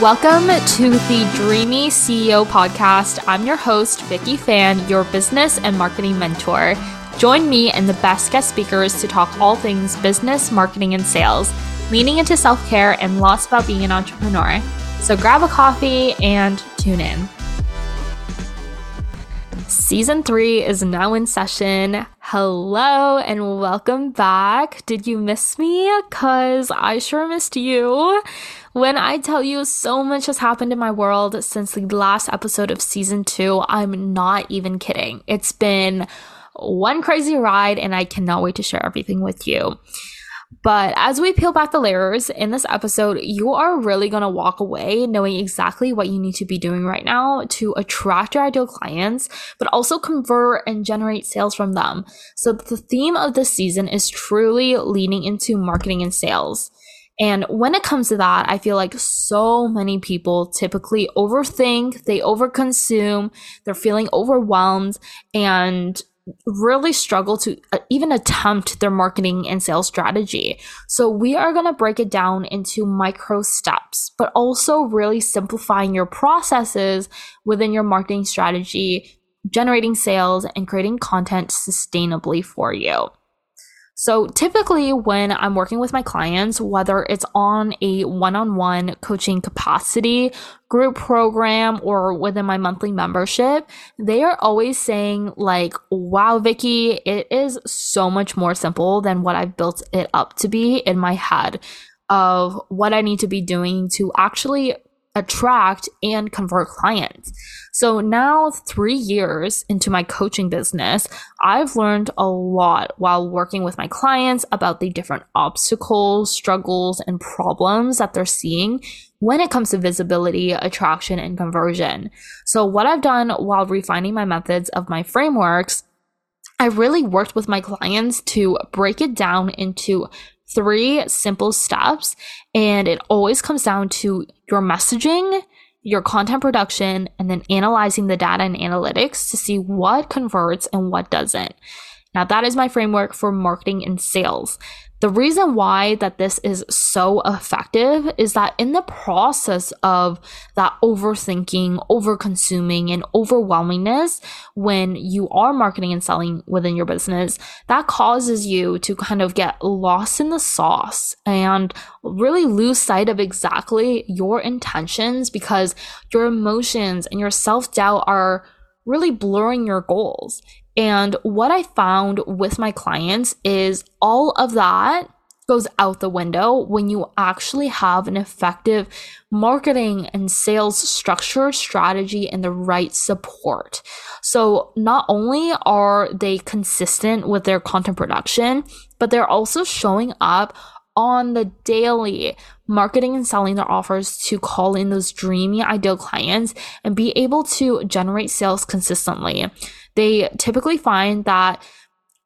Welcome to the Dreamy CEO podcast. I'm your host, Vicky Phan, your business and marketing mentor. Join me and the best guest speakers to talk all things business, marketing, and sales, leaning into self care and lots about being an entrepreneur. So grab a coffee and tune in. Season three is now in session. Hello and welcome back. Did you miss me? Cause I sure missed you. When I tell you so much has happened in my world since the last episode of season two, I'm not even kidding. It's been one crazy ride and I cannot wait to share everything with you. But as we peel back the layers in this episode, you are really going to walk away knowing exactly what you need to be doing right now to attract your ideal clients, but also convert and generate sales from them. So the theme of this season is truly leaning into marketing and sales. And when it comes to that, I feel like so many people typically overthink, they overconsume, they're feeling overwhelmed, and really struggle to uh, even attempt their marketing and sales strategy. So we are going to break it down into micro steps, but also really simplifying your processes within your marketing strategy, generating sales and creating content sustainably for you. So typically when I'm working with my clients, whether it's on a one-on-one coaching capacity, group program, or within my monthly membership, they are always saying like, wow, Vicky, it is so much more simple than what I've built it up to be in my head of what I need to be doing to actually attract and convert clients. So now, three years into my coaching business, I've learned a lot while working with my clients about the different obstacles, struggles, and problems that they're seeing when it comes to visibility, attraction, and conversion. So, what I've done while refining my methods of my frameworks I really worked with my clients to break it down into three simple steps. And it always comes down to your messaging, your content production, and then analyzing the data and analytics to see what converts and what doesn't. Now, that is my framework for marketing and sales. The reason why that this is so effective is that in the process of that overthinking, overconsuming, and overwhelmingness, when you are marketing and selling within your business, that causes you to kind of get lost in the sauce and really lose sight of exactly your intentions because your emotions and your self doubt are really blurring your goals. And what I found with my clients is all of that goes out the window when you actually have an effective marketing and sales structure, strategy, and the right support. So not only are they consistent with their content production, but they're also showing up on the daily marketing and selling their offers to call in those dreamy ideal clients and be able to generate sales consistently. They typically find that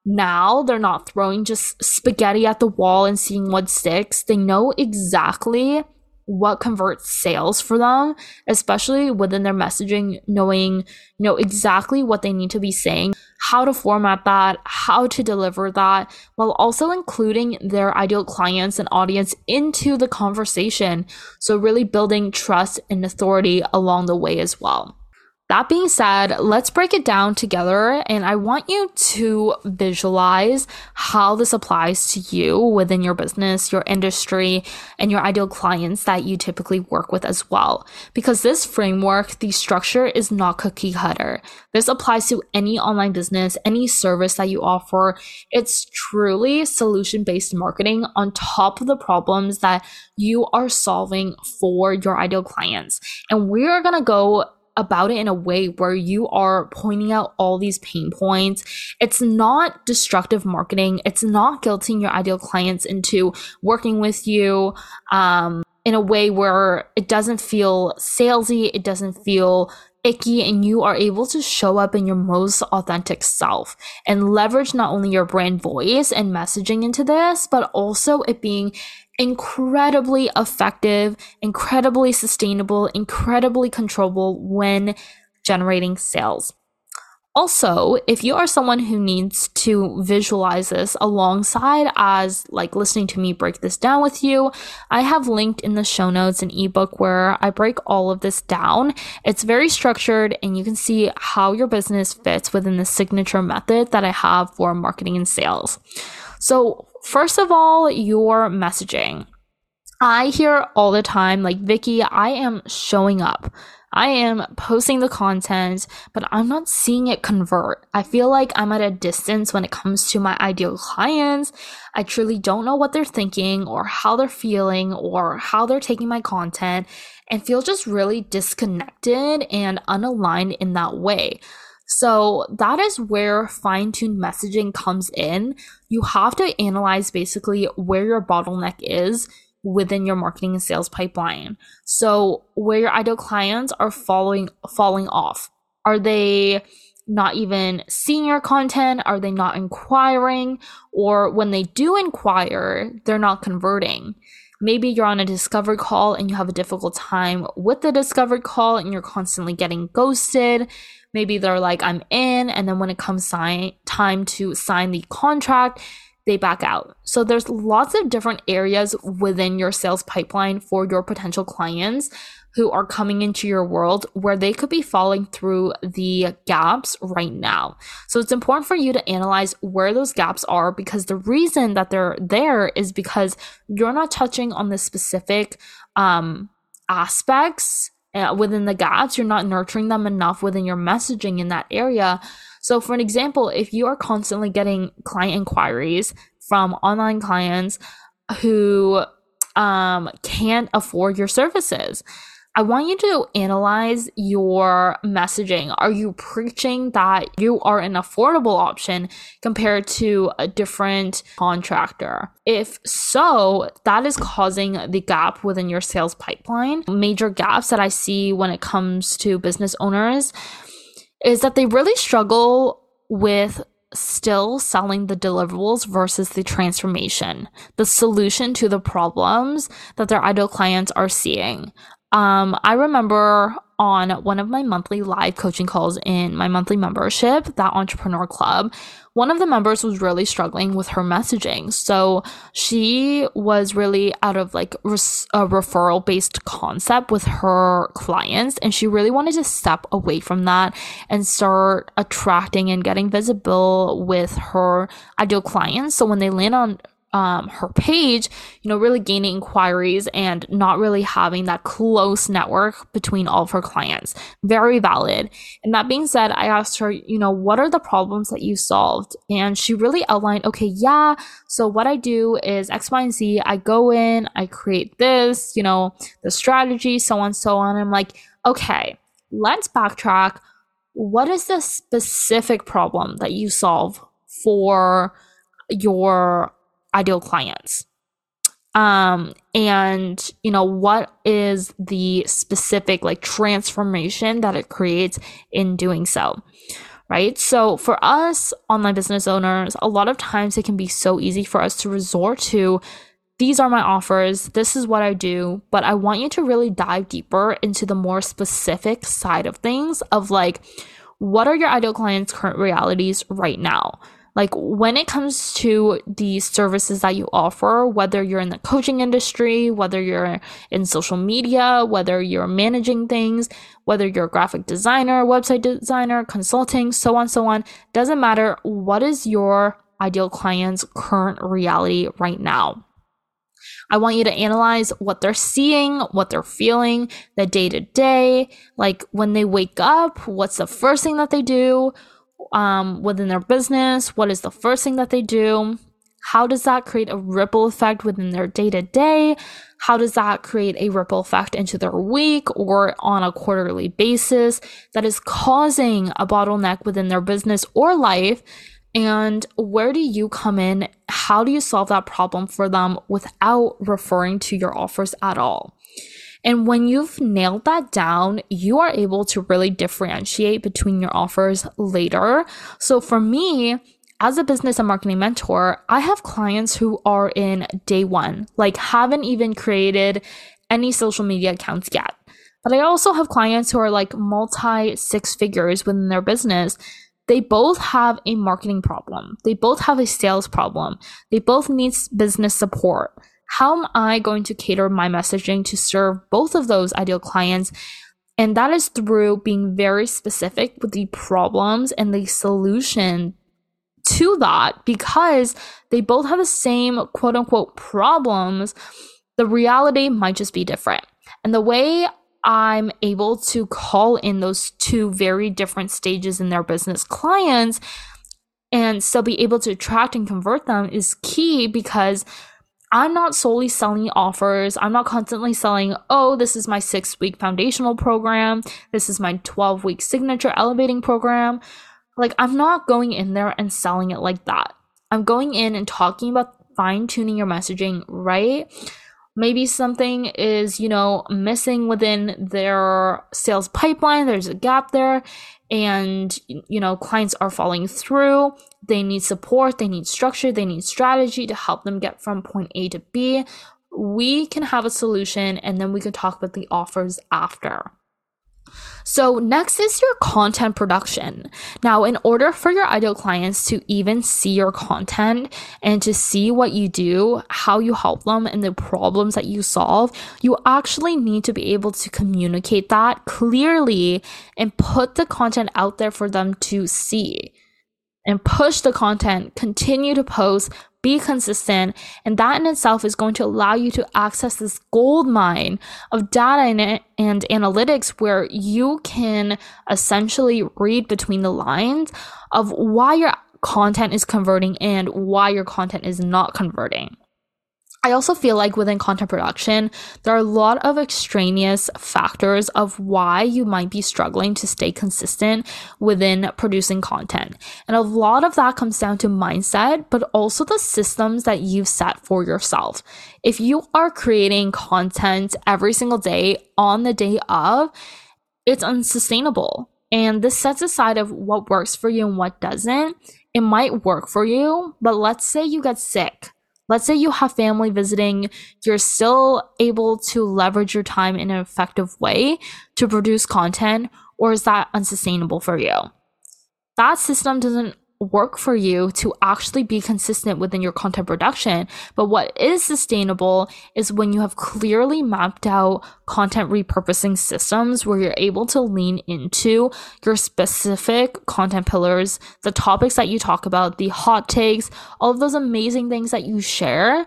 now they're not throwing just spaghetti at the wall and seeing what sticks. They know exactly what converts sales for them, especially within their messaging, knowing, you know, exactly what they need to be saying, how to format that, how to deliver that, while also including their ideal clients and audience into the conversation. So really building trust and authority along the way as well. That being said, let's break it down together. And I want you to visualize how this applies to you within your business, your industry, and your ideal clients that you typically work with as well. Because this framework, the structure is not cookie cutter. This applies to any online business, any service that you offer. It's truly solution based marketing on top of the problems that you are solving for your ideal clients. And we're going to go about it in a way where you are pointing out all these pain points. It's not destructive marketing. It's not guilting your ideal clients into working with you um, in a way where it doesn't feel salesy, it doesn't feel icky, and you are able to show up in your most authentic self and leverage not only your brand voice and messaging into this, but also it being incredibly effective, incredibly sustainable, incredibly controllable when generating sales. Also, if you are someone who needs to visualize this alongside as like listening to me break this down with you, I have linked in the show notes an ebook where I break all of this down. It's very structured and you can see how your business fits within the signature method that I have for marketing and sales. So, first of all, your messaging. I hear all the time, like, Vicky, I am showing up. I am posting the content, but I'm not seeing it convert. I feel like I'm at a distance when it comes to my ideal clients. I truly don't know what they're thinking or how they're feeling or how they're taking my content and feel just really disconnected and unaligned in that way. So that is where fine tuned messaging comes in. You have to analyze basically where your bottleneck is within your marketing and sales pipeline. So where your ideal clients are following falling off. Are they not even seeing your content? Are they not inquiring? Or when they do inquire, they're not converting. Maybe you're on a discovery call and you have a difficult time with the discovery call and you're constantly getting ghosted. Maybe they're like, I'm in. And then when it comes sign- time to sign the contract, they back out. So there's lots of different areas within your sales pipeline for your potential clients who are coming into your world where they could be falling through the gaps right now. So it's important for you to analyze where those gaps are because the reason that they're there is because you're not touching on the specific um, aspects uh, within the gaps. You're not nurturing them enough within your messaging in that area. So, for an example, if you are constantly getting client inquiries from online clients who um, can't afford your services, I want you to analyze your messaging. Are you preaching that you are an affordable option compared to a different contractor? If so, that is causing the gap within your sales pipeline. Major gaps that I see when it comes to business owners is that they really struggle with still selling the deliverables versus the transformation, the solution to the problems that their ideal clients are seeing. Um, I remember on one of my monthly live coaching calls in my monthly membership, that entrepreneur club, one of the members was really struggling with her messaging. So she was really out of like res- a referral based concept with her clients. And she really wanted to step away from that and start attracting and getting visible with her ideal clients. So when they land on um, her page, you know, really gaining inquiries and not really having that close network between all of her clients. Very valid. And that being said, I asked her, you know, what are the problems that you solved? And she really outlined, okay, yeah. So what I do is X, Y, and Z. I go in, I create this, you know, the strategy, so on, so on. I'm like, okay, let's backtrack. What is the specific problem that you solve for your ideal clients. Um and you know what is the specific like transformation that it creates in doing so right? So for us online business owners a lot of times it can be so easy for us to resort to these are my offers. This is what i do but i want you to really dive deeper into the more specific side of things of like what are your ideal clients current realities right now like when it comes to the services that you offer, whether you're in the coaching industry, whether you're in social media, whether you're managing things, whether you're a graphic designer, website designer, consulting, so on, so on, doesn't matter. What is your ideal client's current reality right now? I want you to analyze what they're seeing, what they're feeling, the day to day. Like when they wake up, what's the first thing that they do? Um, within their business? What is the first thing that they do? How does that create a ripple effect within their day to day? How does that create a ripple effect into their week or on a quarterly basis that is causing a bottleneck within their business or life? And where do you come in? How do you solve that problem for them without referring to your offers at all? And when you've nailed that down, you are able to really differentiate between your offers later. So for me, as a business and marketing mentor, I have clients who are in day one, like haven't even created any social media accounts yet. But I also have clients who are like multi six figures within their business they both have a marketing problem. They both have a sales problem. They both need business support. How am I going to cater my messaging to serve both of those ideal clients? And that is through being very specific with the problems and the solution to that because they both have the same quote unquote problems. The reality might just be different. And the way I'm able to call in those two very different stages in their business clients and still be able to attract and convert them is key because I'm not solely selling offers. I'm not constantly selling, oh, this is my six week foundational program. This is my 12 week signature elevating program. Like, I'm not going in there and selling it like that. I'm going in and talking about fine tuning your messaging, right? Maybe something is you know missing within their sales pipeline. There's a gap there and you know clients are falling through. They need support. They need structure. They need strategy to help them get from point a to b. We can have a solution and then we can talk about the offers after so next is your content production. Now, in order for your ideal clients to even see your content and to see what you do, how you help them and the problems that you solve, you actually need to be able to communicate that clearly and put the content out there for them to see and push the content, continue to post, be consistent, and that in itself is going to allow you to access this gold mine of data and, and analytics where you can essentially read between the lines of why your content is converting and why your content is not converting. I also feel like within content production, there are a lot of extraneous factors of why you might be struggling to stay consistent within producing content. And a lot of that comes down to mindset, but also the systems that you've set for yourself. If you are creating content every single day on the day of, it's unsustainable. And this sets aside of what works for you and what doesn't. It might work for you, but let's say you get sick Let's say you have family visiting, you're still able to leverage your time in an effective way to produce content, or is that unsustainable for you? That system doesn't work for you to actually be consistent within your content production. But what is sustainable is when you have clearly mapped out content repurposing systems where you're able to lean into your specific content pillars, the topics that you talk about, the hot takes, all of those amazing things that you share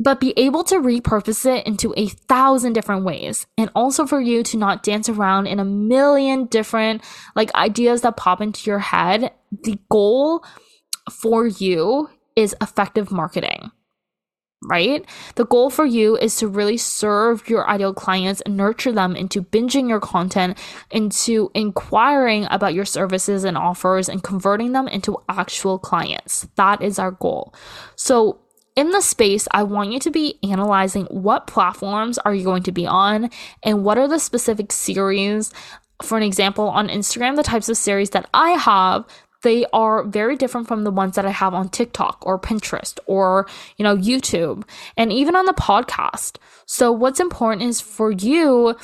but be able to repurpose it into a thousand different ways. And also for you to not dance around in a million different like ideas that pop into your head. The goal for you is effective marketing. Right? The goal for you is to really serve your ideal clients and nurture them into binging your content, into inquiring about your services and offers and converting them into actual clients. That is our goal. So in the space, I want you to be analyzing what platforms are you going to be on and what are the specific series. For an example, on Instagram, the types of series that I have, they are very different from the ones that I have on TikTok or Pinterest or, you know, YouTube and even on the podcast. So what's important is for you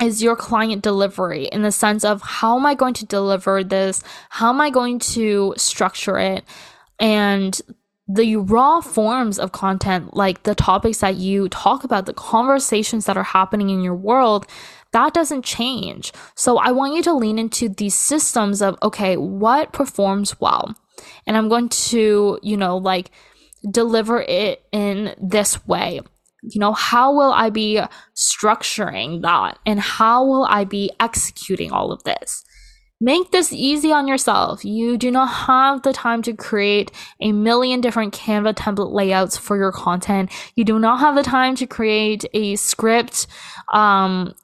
is your client delivery in the sense of how am I going to deliver this? How am I going to structure it? And the raw forms of content, like the topics that you talk about, the conversations that are happening in your world, that doesn't change. So I want you to lean into these systems of, okay, what performs well? And I'm going to, you know, like deliver it in this way. You know, how will I be structuring that? And how will I be executing all of this? Make this easy on yourself. You do not have the time to create a million different Canva template layouts for your content. You do not have the time to create a script um,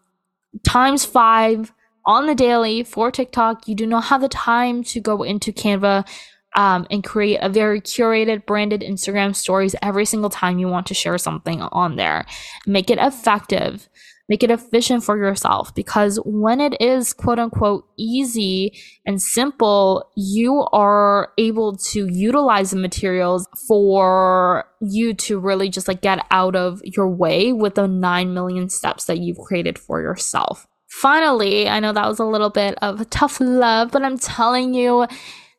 times five on the daily for TikTok. You do not have the time to go into Canva um, and create a very curated, branded Instagram stories every single time you want to share something on there. Make it effective make it efficient for yourself because when it is quote unquote easy and simple, you are able to utilize the materials for you to really just like get out of your way with the 9 million steps that you've created for yourself. finally, I know that was a little bit of tough love, but I'm telling you,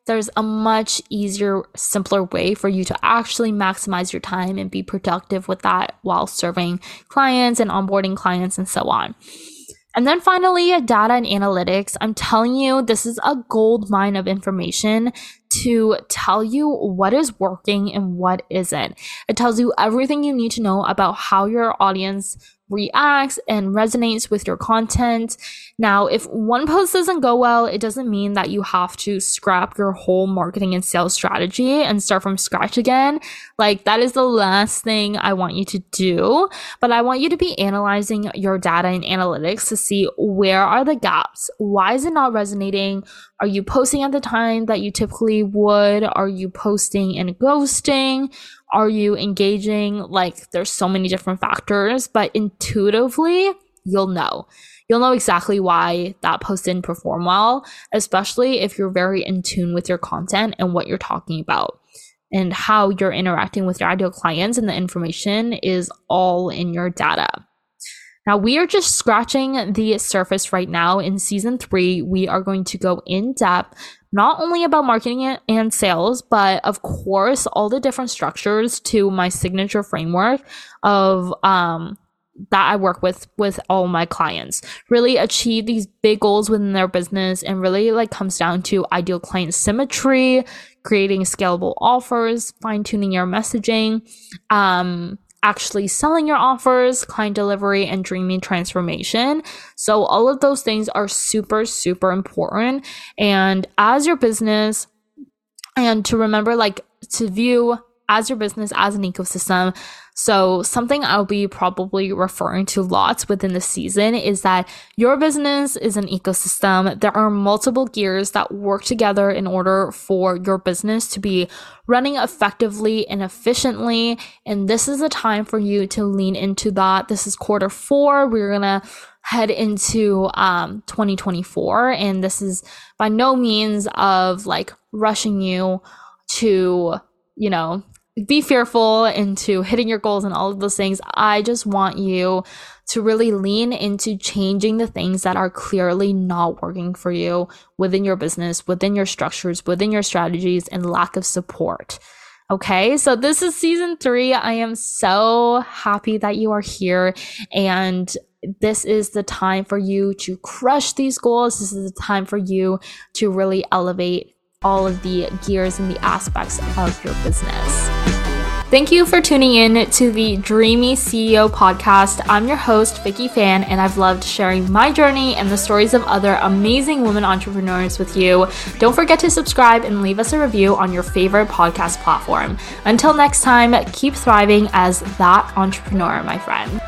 there's a much easier, simpler way for you to actually maximize your time and be productive with that while serving clients and onboarding clients and so on. And then finally, data and analytics. I'm telling you, this is a gold mine of information to tell you what is working and what isn't. It tells you everything you need to know about how your audience reacts and resonates with your content. Now, if one post doesn't go well, it doesn't mean that you have to scrap your whole marketing and sales strategy and start from scratch again. Like, that is the last thing I want you to do. But I want you to be analyzing your data and analytics to see where are the gaps? Why is it not resonating? Are you posting at the time that you typically would? Are you posting and ghosting? Are you engaging? Like, there's so many different factors, but intuitively, you'll know. You'll know exactly why that post didn't perform well, especially if you're very in tune with your content and what you're talking about and how you're interacting with your ideal clients, and the information is all in your data. Now, we are just scratching the surface right now. In season three, we are going to go in depth not only about marketing and sales, but of course, all the different structures to my signature framework of um, that I work with with all my clients. Really achieve these big goals within their business and really like comes down to ideal client symmetry, creating scalable offers, fine tuning your messaging, um, actually selling your offers, client delivery, and dreaming transformation. So, all of those things are super, super important. And as your business, and to remember, like, to view as your business as an ecosystem, so, something I'll be probably referring to lots within the season is that your business is an ecosystem. There are multiple gears that work together in order for your business to be running effectively and efficiently. And this is a time for you to lean into that. This is quarter four. We're going to head into um, 2024. And this is by no means of like rushing you to, you know, be fearful into hitting your goals and all of those things. I just want you to really lean into changing the things that are clearly not working for you within your business, within your structures, within your strategies, and lack of support. Okay, so this is season three. I am so happy that you are here, and this is the time for you to crush these goals. This is the time for you to really elevate all of the gears and the aspects of your business. Thank you for tuning in to the Dreamy CEO podcast. I'm your host, Vicky Phan, and I've loved sharing my journey and the stories of other amazing women entrepreneurs with you. Don't forget to subscribe and leave us a review on your favorite podcast platform. Until next time, keep thriving as that entrepreneur, my friend.